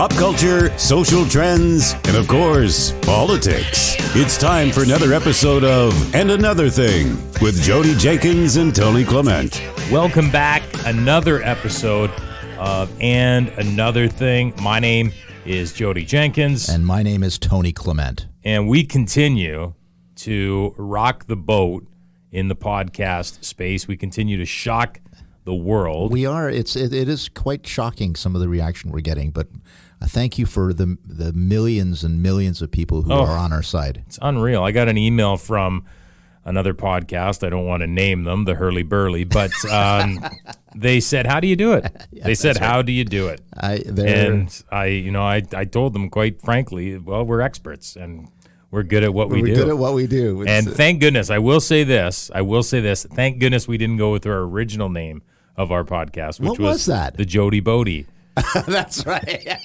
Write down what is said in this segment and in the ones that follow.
pop culture, social trends, and of course, politics. It's time for another episode of And Another Thing with Jodie Jenkins and Tony Clement. Welcome back. Another episode of And Another Thing. My name is Jodie Jenkins, And my name is Tony Clement. and we continue to rock the boat in the podcast space. We continue to shock the world. We are. It's it, it is quite shocking some of the reaction we're getting, but uh, thank you for the the millions and millions of people who Oh. are on our side. It's unreal. I got an email from another podcast. I don't want to name them, the Hurley Burley, but um, they said, "How do you do it?" they said, "How do you do it?" I And I, you know, I, I told them quite frankly, well, we're experts and we're good at what we we're do. good at what we do. It's- and thank goodness, I will say this. I will say this. Thank goodness we didn't go with our original name of our podcast, which What was that? The Jody Bodie. that's right.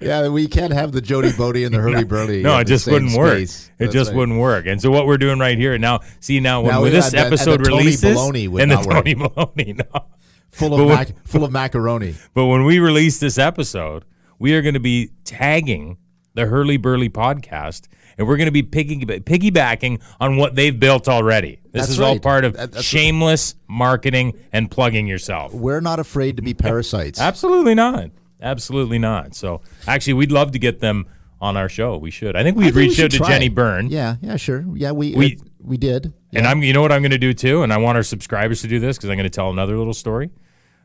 yeah, we can't have the Jody Bodie and the Hurley Burley. No, in it just wouldn't work. It That's just right. wouldn't work. And so what we're doing right here now, see now when Now this and and episode Tony releases Baloney would and the work. Tony Maloney, no. full of mac- full of macaroni. But when we release this episode, we are going to be tagging the Hurley Burley podcast, and we're going to be piggy- piggybacking on what they've built already. This That's is all part of that's- shameless marketing and plugging yourself. We're not afraid to be parasites. Absolutely not. Absolutely not. So, actually, we'd love to get them on our show. We should. I think I we've think we reached should out to. Jenny Byrne. Yeah, yeah, sure. Yeah, we We- uh, we did. And I'm, you know what I'm going to do too, and I want our subscribers to do this because I'm going to tell another little story.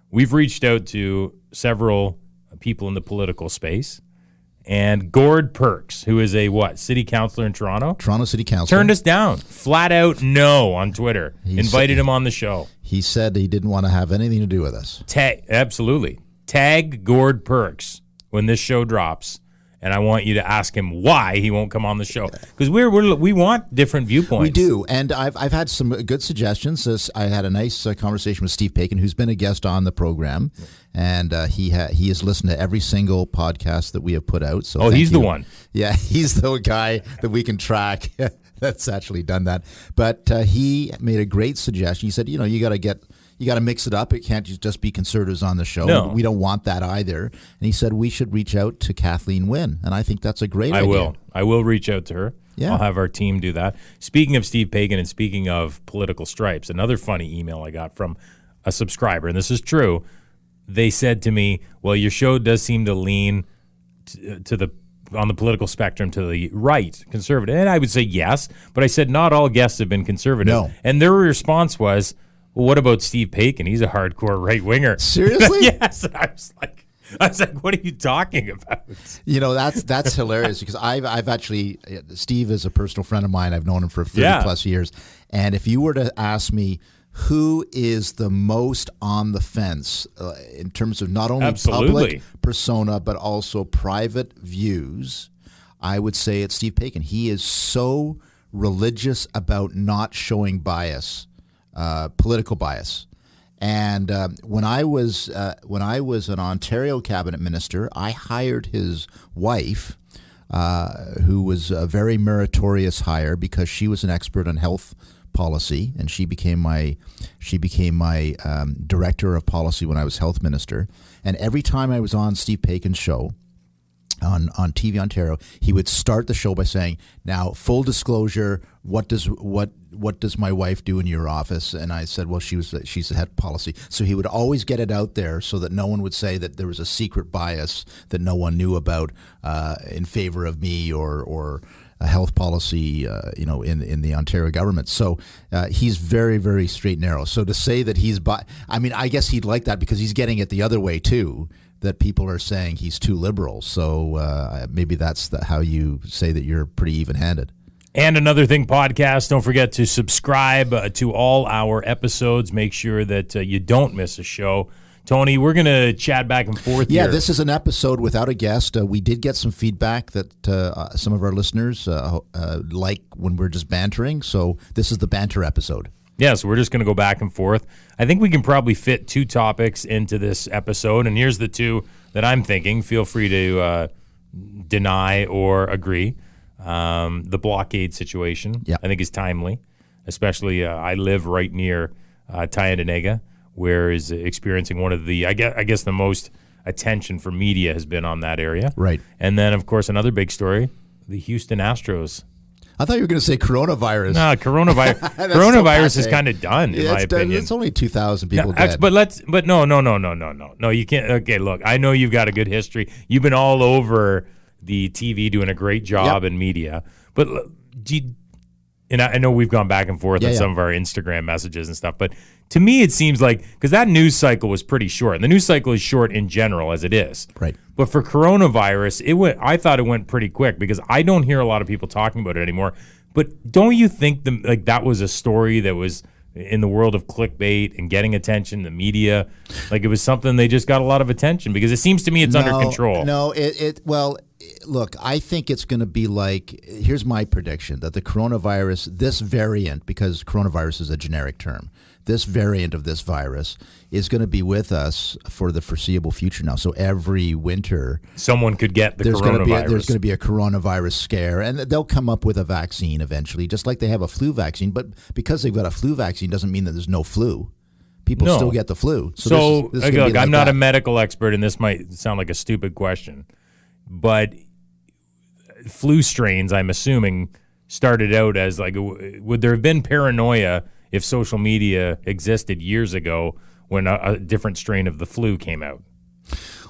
We've reached out to several people in the political space, and Gord Perks, who is a what city councilor in Toronto, Toronto City Council turned us down, flat out no on Twitter. Invited him on the show. He said he didn't want to have anything to do with us. Tag absolutely tag Gord Perks when this show drops. And I want you to ask him why he won't come on the show because we're, we're we want different viewpoints. We do, and I've I've had some good suggestions. This, I had a nice uh, conversation with Steve Paikin, who's been a guest on the program, and uh, he ha- he has listened to every single podcast that we have put out. So Oh, he's the one. Yeah, he's the guy that we can track. That's actually done that. But uh, he made a great suggestion. He said, you know, you got to get. You got to mix it up. It can't just be conservatives on the show. No. We don't want that either. And he said we should reach out to Kathleen Wynne, and I think that's a great I idea. will. I will reach out to her. Yeah. I'll have our team do that. Speaking of Steve Paikin and speaking of political stripes, another funny email I got from a subscriber, and this is true. They said to me, "Well, your show does seem to lean to, uh, to the on the political spectrum to the right, conservative." And I would say yes, but I said not all guests have been conservative. No. And their response was, "Well, what about Steve Paikin? He's a hardcore right winger." Seriously? yes. I was like, I was like, "What are you talking about?" You know that's that's hilarious because I've I've actually Steve is a personal friend of mine. I've known him for thirty Yeah. plus years, and if you were to ask me who is the most on the fence uh, in terms of not only Absolutely. public persona but also private views, I would say it's Steve Paikin. He is so religious about not showing bias, uh, political bias. And um, when I was uh, when I was an Ontario cabinet minister, I hired his wife, uh, who was a very meritorious hire because she was an expert on health policy, and she became my she became my um, director of policy when I was health minister. And every time I was on Steve Paikin's show, on on TV Ontario, he would start the show by saying, "Now, full disclosure, what does what what does my wife do in your office?" And I said, "Well, she was she's the head policy." So he would always get it out there so that no one would say that there was a secret bias that no one knew about uh, in favor of me or or a health policy, uh, you know, in in the Ontario government. So uh, he's very, very straight and narrow. So to say that he's, bi- I mean, I guess he'd like that because he's getting it the other way too. That people are saying he's too liberal. So uh, maybe that's the, how you say that you're pretty even-handed. And another thing, podcast. Don't forget to subscribe uh, to all our episodes. Make sure that uh, you don't miss a show. Tony, we're going to chat back and forth Yeah, here. this is an episode without a guest. Uh, we did get some feedback that uh, uh, some of our listeners uh, uh, like when we're just bantering. So this is the banter episode. Yeah, so we're just going to go back and forth. I think we can probably fit two topics into this episode, and here's the two that I'm thinking. Feel free to uh, deny or agree. Um, the blockade situation, Yeah. I think, is timely. Especially, uh, I live right near uh, Tyendinaga, where is experiencing one of the, I guess, I guess the most attention for media has been on that area. Right. And then, of course, another big story: the Houston Astros. I thought you were going to say coronavirus. No, coronavirus. Coronavirus is kind of done, in Yeah, my it's, done- it's only 2,000 people Ex- dead. But let's, but no, no, no, no, no, no, no. You can't. Okay, look, I know you've got a good history. You've been all over the TV, doing a great job Yep. in media. But do you, and I, I know we've gone back and forth Yeah, on yeah. some of our Instagram messages and stuff. But to me, it seems like because that news cycle was pretty short, and the news cycle is short in general as it is. Right. But for coronavirus, it went. I thought it went pretty quick because I don't hear a lot of people talking about it anymore. But don't you think the like that was a story that was in the world of clickbait and getting attention, the media, like it was something they just got a lot of attention because it seems to me it's under control. No, it, it well, look, I think it's going to be like here's my prediction that the coronavirus, this variant, because coronavirus is a generic term, this variant of this virus is going to be with us for the foreseeable future now. So every winter, Someone could get the there's going to be a, coronavirus. there's going to be a coronavirus scare, and they'll come up with a vaccine eventually, just like they have a flu vaccine. But because they've got a flu vaccine, doesn't mean that there's no flu. People No. still get the flu. So, So, this is- this is look, be I'm not that. a medical expert, and this might sound like a stupid question, but flu strains, I'm assuming, started out as like, would there have been paranoia if social media existed years ago when a, a different strain of the flu came out?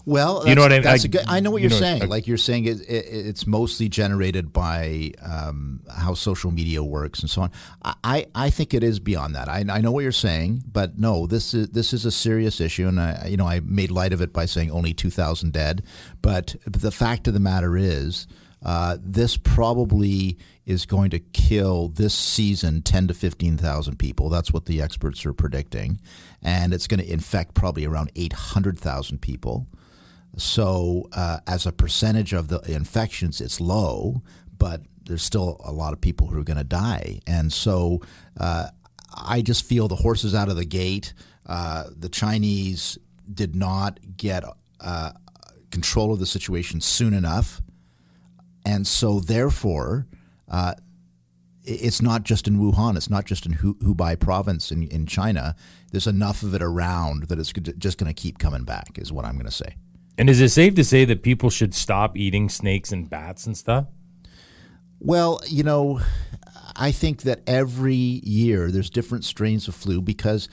Well, You know what I- that's a good- I know what you you're know, saying. like- like you're saying, it, it, it's mostly generated by um, how social media works and so on. I, I I think it is beyond that. I, I know what you're saying, but no, this is this is a serious issue, and I you know I made light of it by saying only 2,000 dead, but the fact of the matter is. Uh, this probably is going to kill this season 10 to 15,000 people. That's what the experts are predicting. And it's going to infect probably around 800,000 people. So, uh, as a percentage of the infections, it's low, but there's still a lot of people who are going to die. And so, uh, I just feel the horse is out of the gate. Uh, the Chinese did not get uh, control of the situation soon enough. And so, therefore, uh, it's not just in Wuhan. It's not just in Hubei province in, in China. There's enough of it around that it's just going to keep coming back, is what I'm going to say. And is it safe to say that people should stop eating snakes and bats and stuff? Well, you know, I think that every year there's different strains of flu because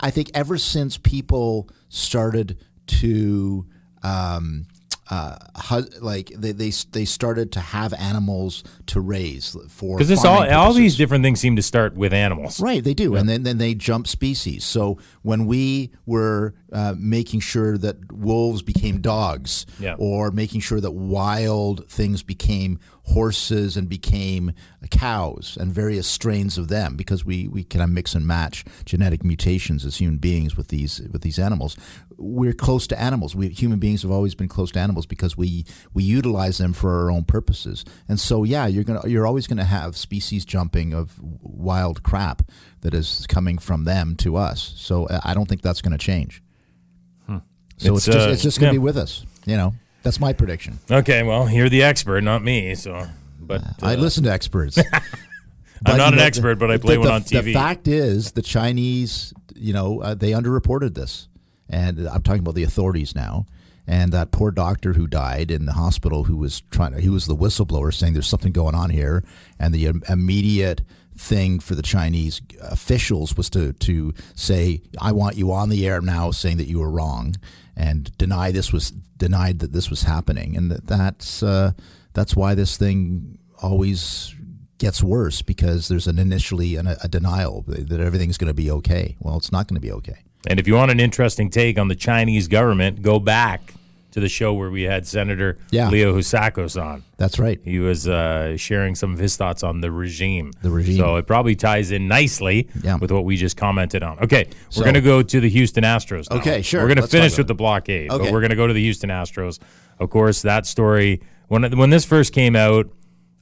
I think ever since people started to um, uh, hu- like they, they they started to have animals to raise for Because all farming all these different things seem to start with animals. Right, they do, and then then they jump species. So when we were uh, making sure that wolves became dogs, Yeah. or making sure that wild things became horses and became cows and various strains of them, because we we kind of mix and match genetic mutations as human beings with these with these animals. We're close to animals. We human beings have always been close to animals because we we utilize them for our own purposes. And so yeah, you're gonna you're always gonna have species jumping of wild crap that is coming from them to us. So uh, I don't think that's going to change. So It's, it's, just uh, it's just going to yeah. be with us. You know, that's my prediction. Okay, well, you're the expert, not me. So, but I uh, listen to experts. I'm not an know, expert, but I play the- one on TV. The fact is, the Chinese, you know, uh, they underreported this, and I'm talking about the authorities now. And that poor doctor who died in the hospital, who was trying, to, he was the whistleblower saying there's something going on here, and the im- immediate thing for the Chinese officials was to to say, "I want you on the air now, saying that you were wrong," and deny this was denied that this was happening, and that that's uh, that's why this thing always gets worse because there's an initially an, a denial that everything's going to be okay. Well, it's not going to be okay. And if you want an interesting take on the Chinese government, go back to the show where we had Senator Yeah. Leo Housakos on. That's right. He was uh, sharing some of his thoughts on the regime. The regime. So it probably ties in nicely Yeah. with what we just commented on. Okay, we're So- going to go to the Houston Astros. Now. Okay, sure. We're going to finish with the blockade, but we're going to go to the Houston Astros. Of course, that story when when this first came out,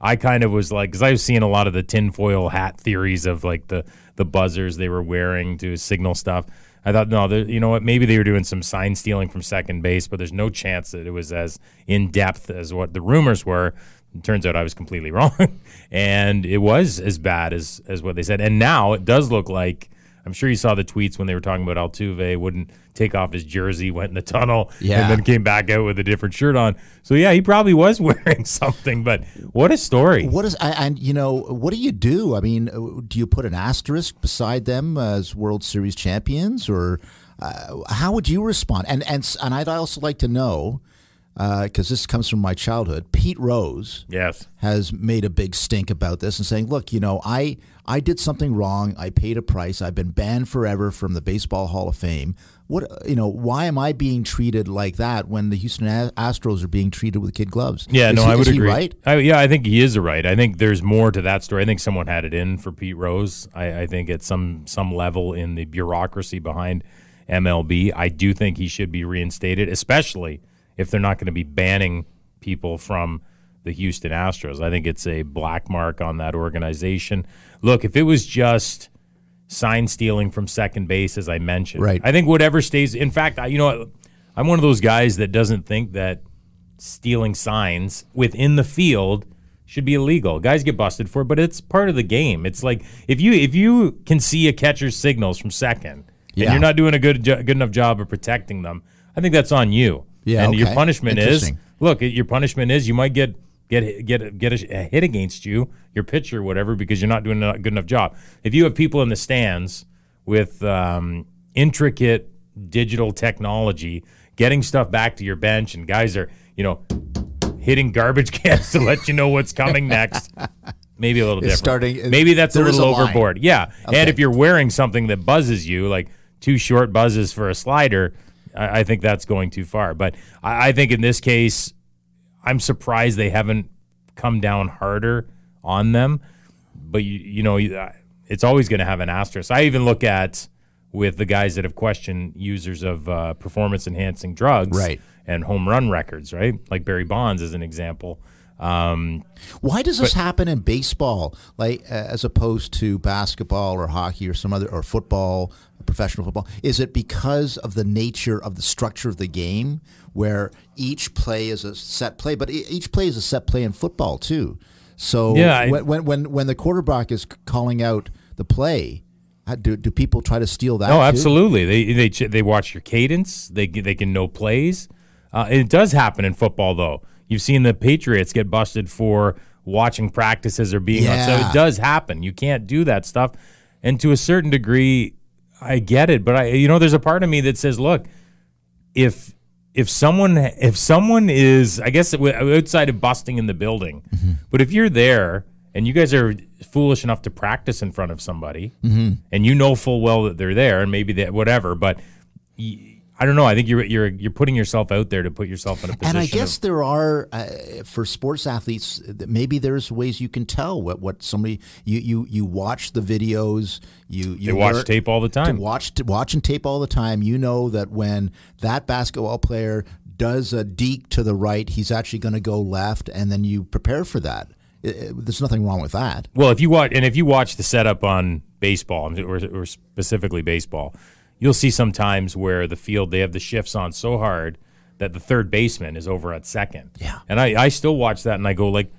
I kind of was like, because I've seen a lot of the tinfoil hat theories of like the the buzzers they were wearing to signal stuff. I thought, no, you know what? Maybe they were doing some sign stealing from second base, but there's no chance that it was as in depth as what the rumors were. It turns out I was completely wrong, and it was as bad as as what they said. And now it does look like I'm sure you saw the tweets when they were talking about Altuve wouldn't take off his jersey, went in the tunnel, Yeah. and then came back out with a different shirt on. So yeah, he probably was wearing something. But what a story! What is I- and you know what do you do? I mean, do you put an asterisk beside them as World Series champions, or uh, how would you respond? And and and I'd also like to know Uh, because this comes from my childhood. Pete Rose Yes. has made a big stink about this and saying, "Look, you know, I I did something wrong. I paid a price. I've been banned forever from the Baseball Hall of Fame. What you know? Why am I being treated like that when the Houston A- Astros are being treated with kid gloves? Yeah, Is no, he- I would is he agree. right? I, yeah, I think he is right. I think there's more to that story. I think someone had it in for Pete Rose. I, I think at some some level in the bureaucracy behind MLB, I do think he should be reinstated, especially if they're not going to be banning people from the Houston Astros. I think it's a black mark on that organization. Look, if it was just sign stealing from second base, as I mentioned, Right. I think whatever stays. In fact, I, you know. I'm one of those guys that doesn't think that stealing signs within the field should be illegal. Guys get busted for it, but it's part of the game. It's like if you if you can see a catcher's signals from second and you're not doing a good good enough job of protecting them, I think that's on you. Yeah, and your punishment is look. Your punishment is you might get get get get a, hit against you, your pitcher, whatever, because you're not doing a good enough job. If you have people in the stands with um, intricate digital technology getting stuff back to your bench, and guys are you know hitting garbage cans to let you know what's coming next. Maybe a little different. starting- Maybe that's a little a line. overboard. Yeah, Okay. and if you're wearing something that buzzes you, like two short buzzes for a slider, I, I think that's going too far. But I, I think in this case, I'm surprised they haven't come down harder on them. But you, you know, uh, it's always going to have an asterisk. I even look at with the guys that have questioned users of uh, performance enhancing drugs, Right. and home run records, right? Like Barry Bonds as an example. Um, Why does this happen in baseball, like uh, as opposed to basketball or hockey or some other or football, professional football? Is it because of the nature of the structure of the game, where each play is a set play, but each play is a set play in football too? So Yeah, I- when, when when when the quarterback is calling out the play, do do people try to steal that? Oh, too? absolutely. They they they watch your cadence. They they can know plays. Uh, it does happen in football, though. You've seen the Patriots get busted for watching practices or being on. So it does happen. You can't do that stuff. And to a certain degree, I get it. But I, you know, there's a part of me that says, look, if if someone if someone is, I guess outside of busting in the building, mm-hmm. but if you're there and you guys are foolish enough to practice in front of somebody, mm-hmm. and you know full well that they're there, and maybe that whatever, but. y- I don't know. I think you're you're you're putting yourself out there to put yourself in a position. And I guess of, there are uh, for sports athletes. Maybe there's ways you can tell what, what somebody you, you you watch the videos. You you watch learn- tape all the to time. watch to watch and tape all the time. You know that when that basketball player does a deke to the right, he's actually going to go left, and then you prepare for that. I- I- there's nothing wrong with that. Well, if you watch and if you watch the setup on baseball or, or specifically baseball, you'll see sometimes where the field they have the shifts on so hard that the third baseman is over at second. Yeah. and I, I still watch that and I go like,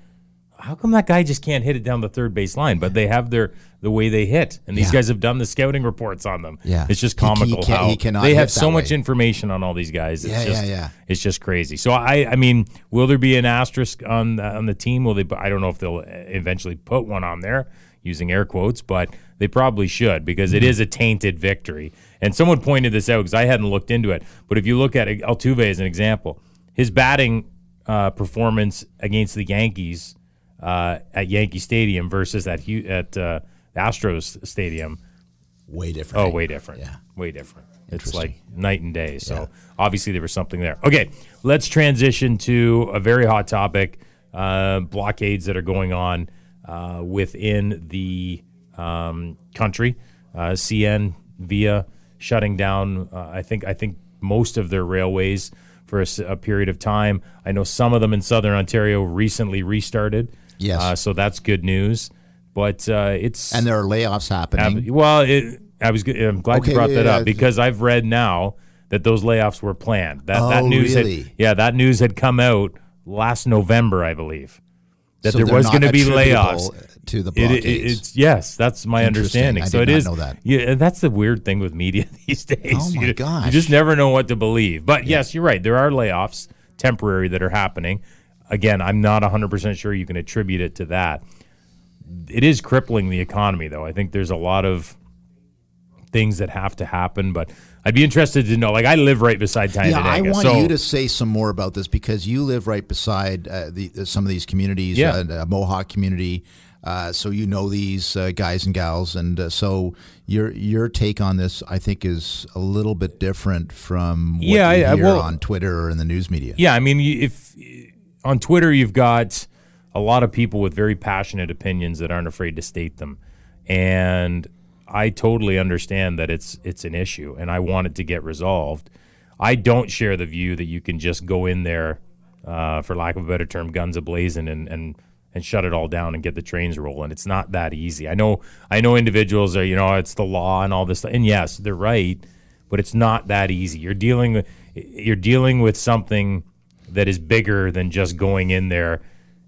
how come that guy just can't hit it down the third base line? But they have their the way they hit, and these Yeah. guys have done the scouting reports on them. Yeah. it's just He- he comical how he cannot they have so much information on all these guys. It's Yeah, just, yeah, yeah. It's just crazy. So I, I mean, will there be an asterisk on the, on the team? Will they? I don't know if they'll eventually put one on there using air quotes, but they probably should because it mm-hmm. is a tainted victory. And someone pointed this out because I hadn't looked into it. But if you look at Altuve as an example, his batting uh, performance against the Yankees uh, at Yankee Stadium versus at at uh, Astros Stadium. Way different. Oh, way different. Yeah. Way different. It's like night and day. So obviously there was something there. Okay, let's transition to a very hot topic uh, blockades that are going on uh, within the um, country. Uh, CN via shutting down, uh, I think, I think most of their railways for a period of time. I know some of them in southern Ontario recently restarted. Yes. Uh, so that's good news. But uh, it's And there are layoffs happening. Well, it, I was. I'm glad Okay, you brought that yeah, up yeah. because I've read now that those layoffs were planned. That that Oh, news really? had yeah that news had come out last November, I believe. That So there was going to be layoffs to the It- it- it's yes, that's my understanding. I so it is. know that. Yeah, that's the weird thing with media these days. Oh, my you, gosh. You just never know what to believe. But yes, you're right. There are layoffs, temporary, that are happening. Again, I'm not 100 percent sure you can attribute it to that. It is crippling the economy, though. I think there's a lot of things that have to happen, but I'd be interested to know. Like, I live right beside Tyendinaga. Yeah, I want so you to say some more about this because you live right beside uh, the, some of these communities, Yeah. uh, Mohawk community. Uh, so you know these uh, guys and gals, and uh, so your your take on this, I think, is a little bit different from what Yeah, you I- hear well- on Twitter or in the news media. Yeah, I mean, if on Twitter you've got a lot of people with very passionate opinions that aren't afraid to state them, and I totally understand that it's it's an issue, and I want it to get resolved. I don't share the view that you can just go in there, uh, for lack of a better term, guns ablazing, and and and shut it all down and get the trains rolling. It's not that easy. I know I know individuals are you know it's the law and all this, and yes, they're right, but it's not that easy. You're dealing with you're dealing with something that is bigger than just going in there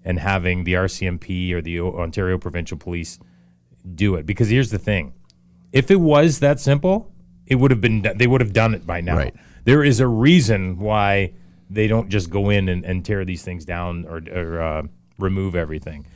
and having the RCMP or the Ontario Provincial Police do it. Because here's the thing: if it was that simple, it would have been. They would have done it by now. Right. There is a reason why they don't just go in and, and tear these things down or, or uh, remove everything.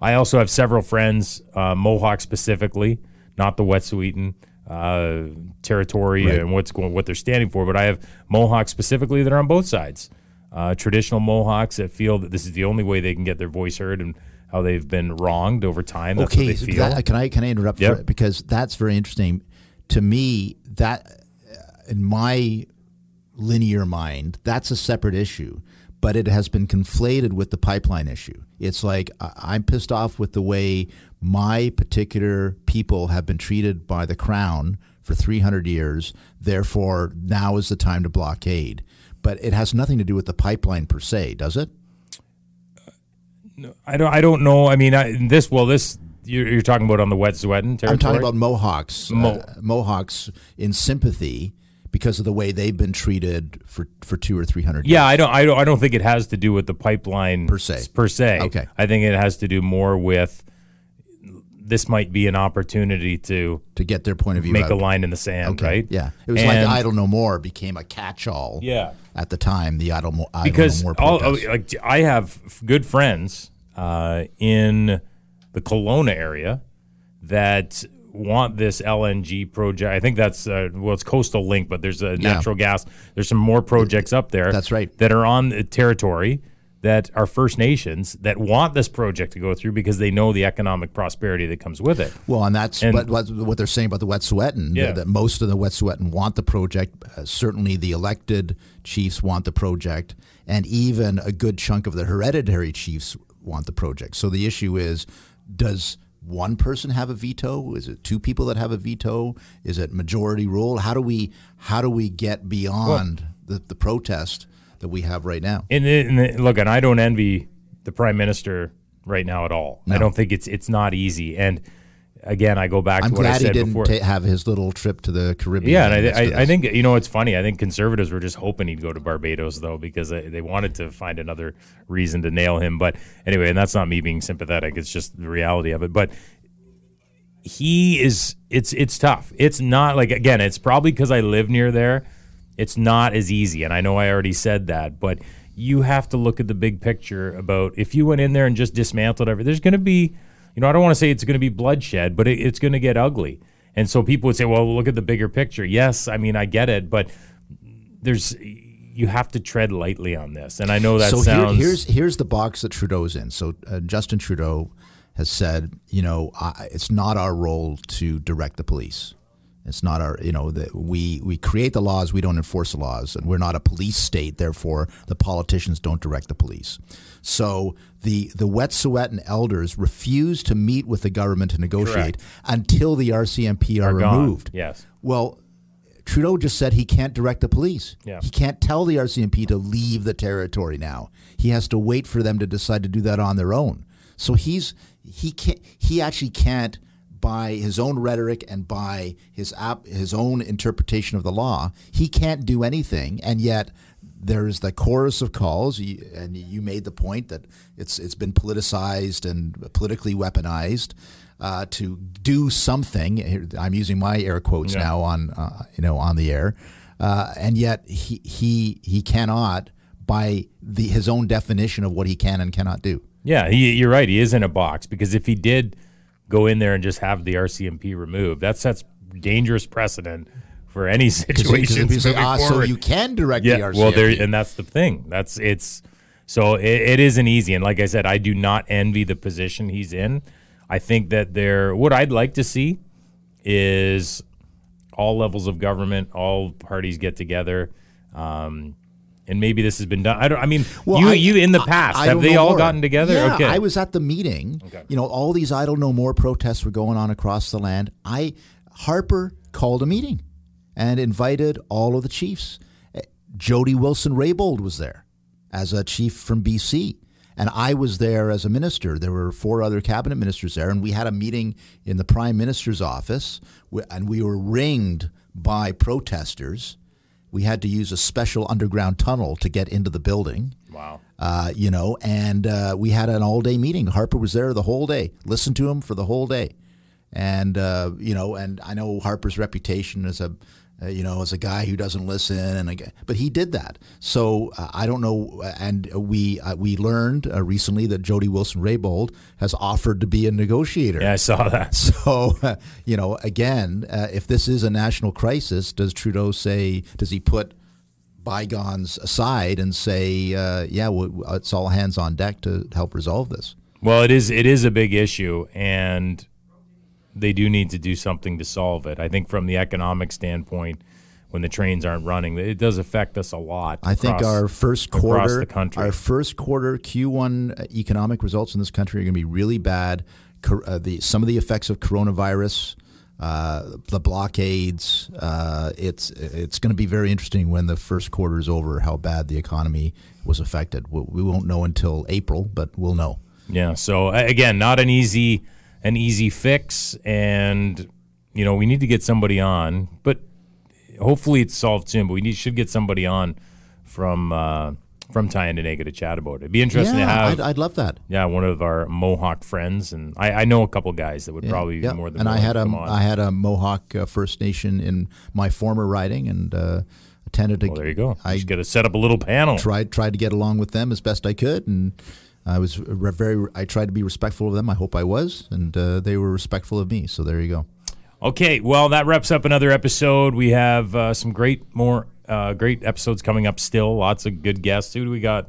I also have several friends, uh, Mohawk specifically, not the Wet'suwet'en uh, territory Right. and what's going, what they're standing for, but I have Mohawks specifically that are on both sides. Uh, traditional Mohawks that feel that this is the only way they can get their voice heard and how they've been wronged over time. That's okay, what they so feel. that- can I can I interrupt Yep. because that's very interesting to me. That uh, in my linear mind, that's a separate issue, but it has been conflated with the pipeline issue. It's like I'm pissed off with the way my particular people have been treated by the crown for 300 years. Therefore, now is the time to blockade. But it has nothing to do with the pipeline per se, does it? I don't. I don't know. I mean, I, this. Well, this you're, you're talking about on the Wet'suwet'en territory. I'm talking about Mohawks. Mo- uh, Mohawks in sympathy because of the way they've been treated for, for two or three hundred years. Yeah, I don't. I don't. I don't think it has to do with the pipeline Per se. Per se. Okay. I think it has to do more with this might be an opportunity to to get their point of view. make out. a line in the sand, Okay. right? Yeah, it was like And- Idle No More became a catch-all. Yeah. At the time, the Idle, Mo- Idle because No More all, like I have good friends uh, in the Kelowna area that want this LNG project. I think that's uh, well, it's Coastal Link, but there's a natural gas. There's some more projects up there. That's right. That are on the territory that are First Nations that want this project to go through because they know the economic prosperity that comes with it. Well, and that's And- what, what they're saying about the Wet'suwet'en. Yeah. That, that most of the Wet'suwet'en want the project. Uh, certainly, the elected chiefs want the project, and even a good chunk of the hereditary chiefs want the project. So the issue is, does one person have a veto? Is it two people that have a veto? Is it majority rule? How do we how do we get beyond the, the protest that we have right now? And, and look, and I don't envy the prime minister right now at all. I don't think it's it's not easy. And again, I go back I'm to what I glad he said didn't before. ta- have his little trip to the Caribbean. yeah, and in the midst I, I, I think you know it's funny. I think conservatives were just hoping he'd go to Barbados though, because they, they wanted to find another reason to nail him. But anyway, and that's not me being sympathetic. It's just the reality of it. But he is. It's it's tough. It's not like again. It's probably because I live near there. It's not as easy, and I know I already said that, but you have to look at the big picture about if you went in there and just dismantled everything. There's going to be, you know, I don't want to say it's going to be bloodshed, but it, it's going to get ugly. And so people would say, well, look at the bigger picture. Yes, I mean I get it, but there's you have to tread lightly on this. And I know that so sounds here, here's here's the box that Trudeau's in. So uh, Justin Trudeau has said, you know, I, it's not our role to direct the police. It's not our, you know, that we we create the laws, we don't enforce the laws, and we're not a police state. Therefore, the politicians don't direct the police. So the the Wet'suwet'en elders refuse to meet with the government to negotiate Correct. until the RCMP are, are removed. Yes. Well, Trudeau just said he can't direct the police. Yeah. He can't tell the RCMP to leave the territory now. He has to wait for them to decide to do that on their own. So he's he can't he actually can't by his own rhetoric and by his app, his own interpretation of the law, he can't do anything and yet there's the chorus of calls, and you made the point that it's it's been politicized and politically weaponized uh, to do something. I'm using my air quotes Yeah. now on uh, you know on the air, uh, and yet he he he cannot by the his own definition of what he can and cannot do. Yeah, he, you're right. He is in a box because if he did go in there and just have the RCMP removed, that sets dangerous precedent for any situation. say, ah, so you can direct the yeah, RCMP. well, there, and that's the thing. That's it's so it, it isn't easy. And like I said, I do not envy the position he's in. I think that there, what I'd like to see is all levels of government, all parties get together. Um, and maybe this has been done. I don't. I mean, Well, you I- you in the past I have they all more. gotten together? Yeah, okay, I was at the meeting. You know, all these "Idle No More" protests were going on across the land. I Harper called a meeting and invited all of the chiefs. Eh, Jody Wilson Raybould was there as a chief from BC. And I was there as a minister. There were four other cabinet ministers there, and we had a meeting in the prime minister's office, and we were ringed by protesters. We had to use a special underground tunnel to get into the building wow. uh, you know, and uh, we had an all day meeting. Harper was there the whole day, listened to him for the whole day, and uh, you know, and I know Harper's reputation as a uh, you know as a guy who doesn't listen, and a, guy- but he did that. So uh, I don't know, and we uh, we learned uh, recently that Jody Wilson Raybould has offered to be a negotiator. Yeah, I saw that. So, uh, you know, again, uh, if this is a national crisis, does Trudeau say, does he put bygones aside and say, uh, yeah, well, it's all hands on deck to help resolve this? Well, it is it is a big issue, and they do need to do something to solve it. I think from the economic standpoint, when the trains aren't running, it does affect us a lot. I think our first quarter, the country. our first quarter Q1 economic results in this country are going to be really bad. Cor- uh, the some of the effects of coronavirus, uh, the blockades. Uh, it's it's going to be very interesting when the first quarter is over how bad the economy was affected. We, we won't know until April, but we'll know. Yeah. So again, not an easy an easy fix, and you know we need to get somebody on, but hopefully it's solved soon. But we need, should get somebody on from uh, from Tyendinaga to chat about it. It'd be interesting yeah, to have. I'd, I'd love that. yeah, one of our Mohawk friends, and I, I know a couple guys that would probably Yeah, be more than and I had to a. I had a Mohawk uh, First Nation in my former riding and uh, attended. A, well, there you go. I I just got to set up a little panel. tried tried to get along with them as best I could, and I was re- very. I tried to be respectful of them. I hope I was, and uh, they were respectful of me. So there you go. Okay, well that wraps up another episode. We have uh, some great more uh, great episodes coming up. Still, lots of good guests. Who do we got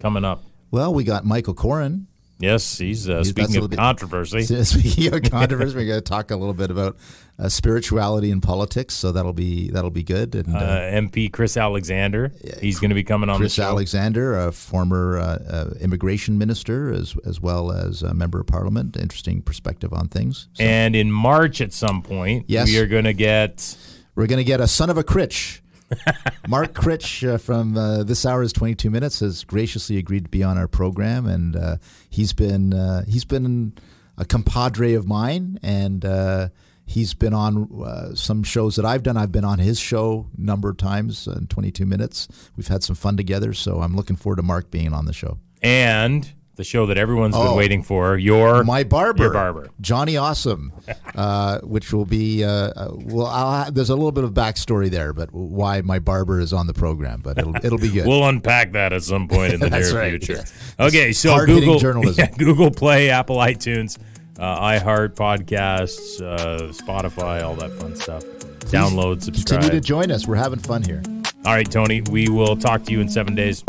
coming up? Well, we got Michael Coren. Yes, he's uh, a speaking of bit- controversy. Speaking of controversy, we're going to talk a little bit about uh, spirituality and politics. So that'll be that'll be good. And Uh, MP Chris Alexander, he's going to be coming on Chris the show. Alexander, a former uh, uh, immigration minister, as as well as a member of parliament. Interesting perspective on things. So and in March at some point, Yes. we are going to get we're going to get a son of a Critch. Mark Critch uh, from uh, This Hour is 22 Minutes has graciously agreed to be on our program, and uh, he's been uh, he's been a compadre of mine, and uh, he's been on uh, some shows that I've done. I've been on his show a number of times in 22 Minutes. We've had some fun together, so I'm looking forward to Mark being on the show. and the show that everyone's been Oh. waiting for. Your My barber, Your barber. Johnny Awesome, uh, which will be uh, uh, well. I'll, ha- there's a little bit of backstory there, but why my barber is on the program, but it'll it'll be good. We'll unpack that at some point in the near right, future. yes. Okay, so hard-hitting Google journalism. yeah, Google Play, Apple iTunes, uh, iHeart Podcasts, uh, Spotify, all that fun stuff. Download, subscribe. Continue to join us. We're having fun here. all right, Tony, we will talk to you in seven days.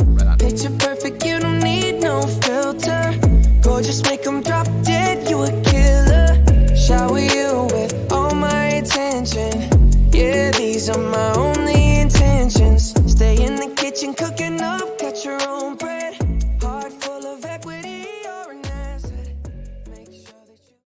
Just make them drop dead, you a killer. Shower you with all my attention. Yeah, these are my only intentions. Stay in the kitchen, cooking up, catch your own bread.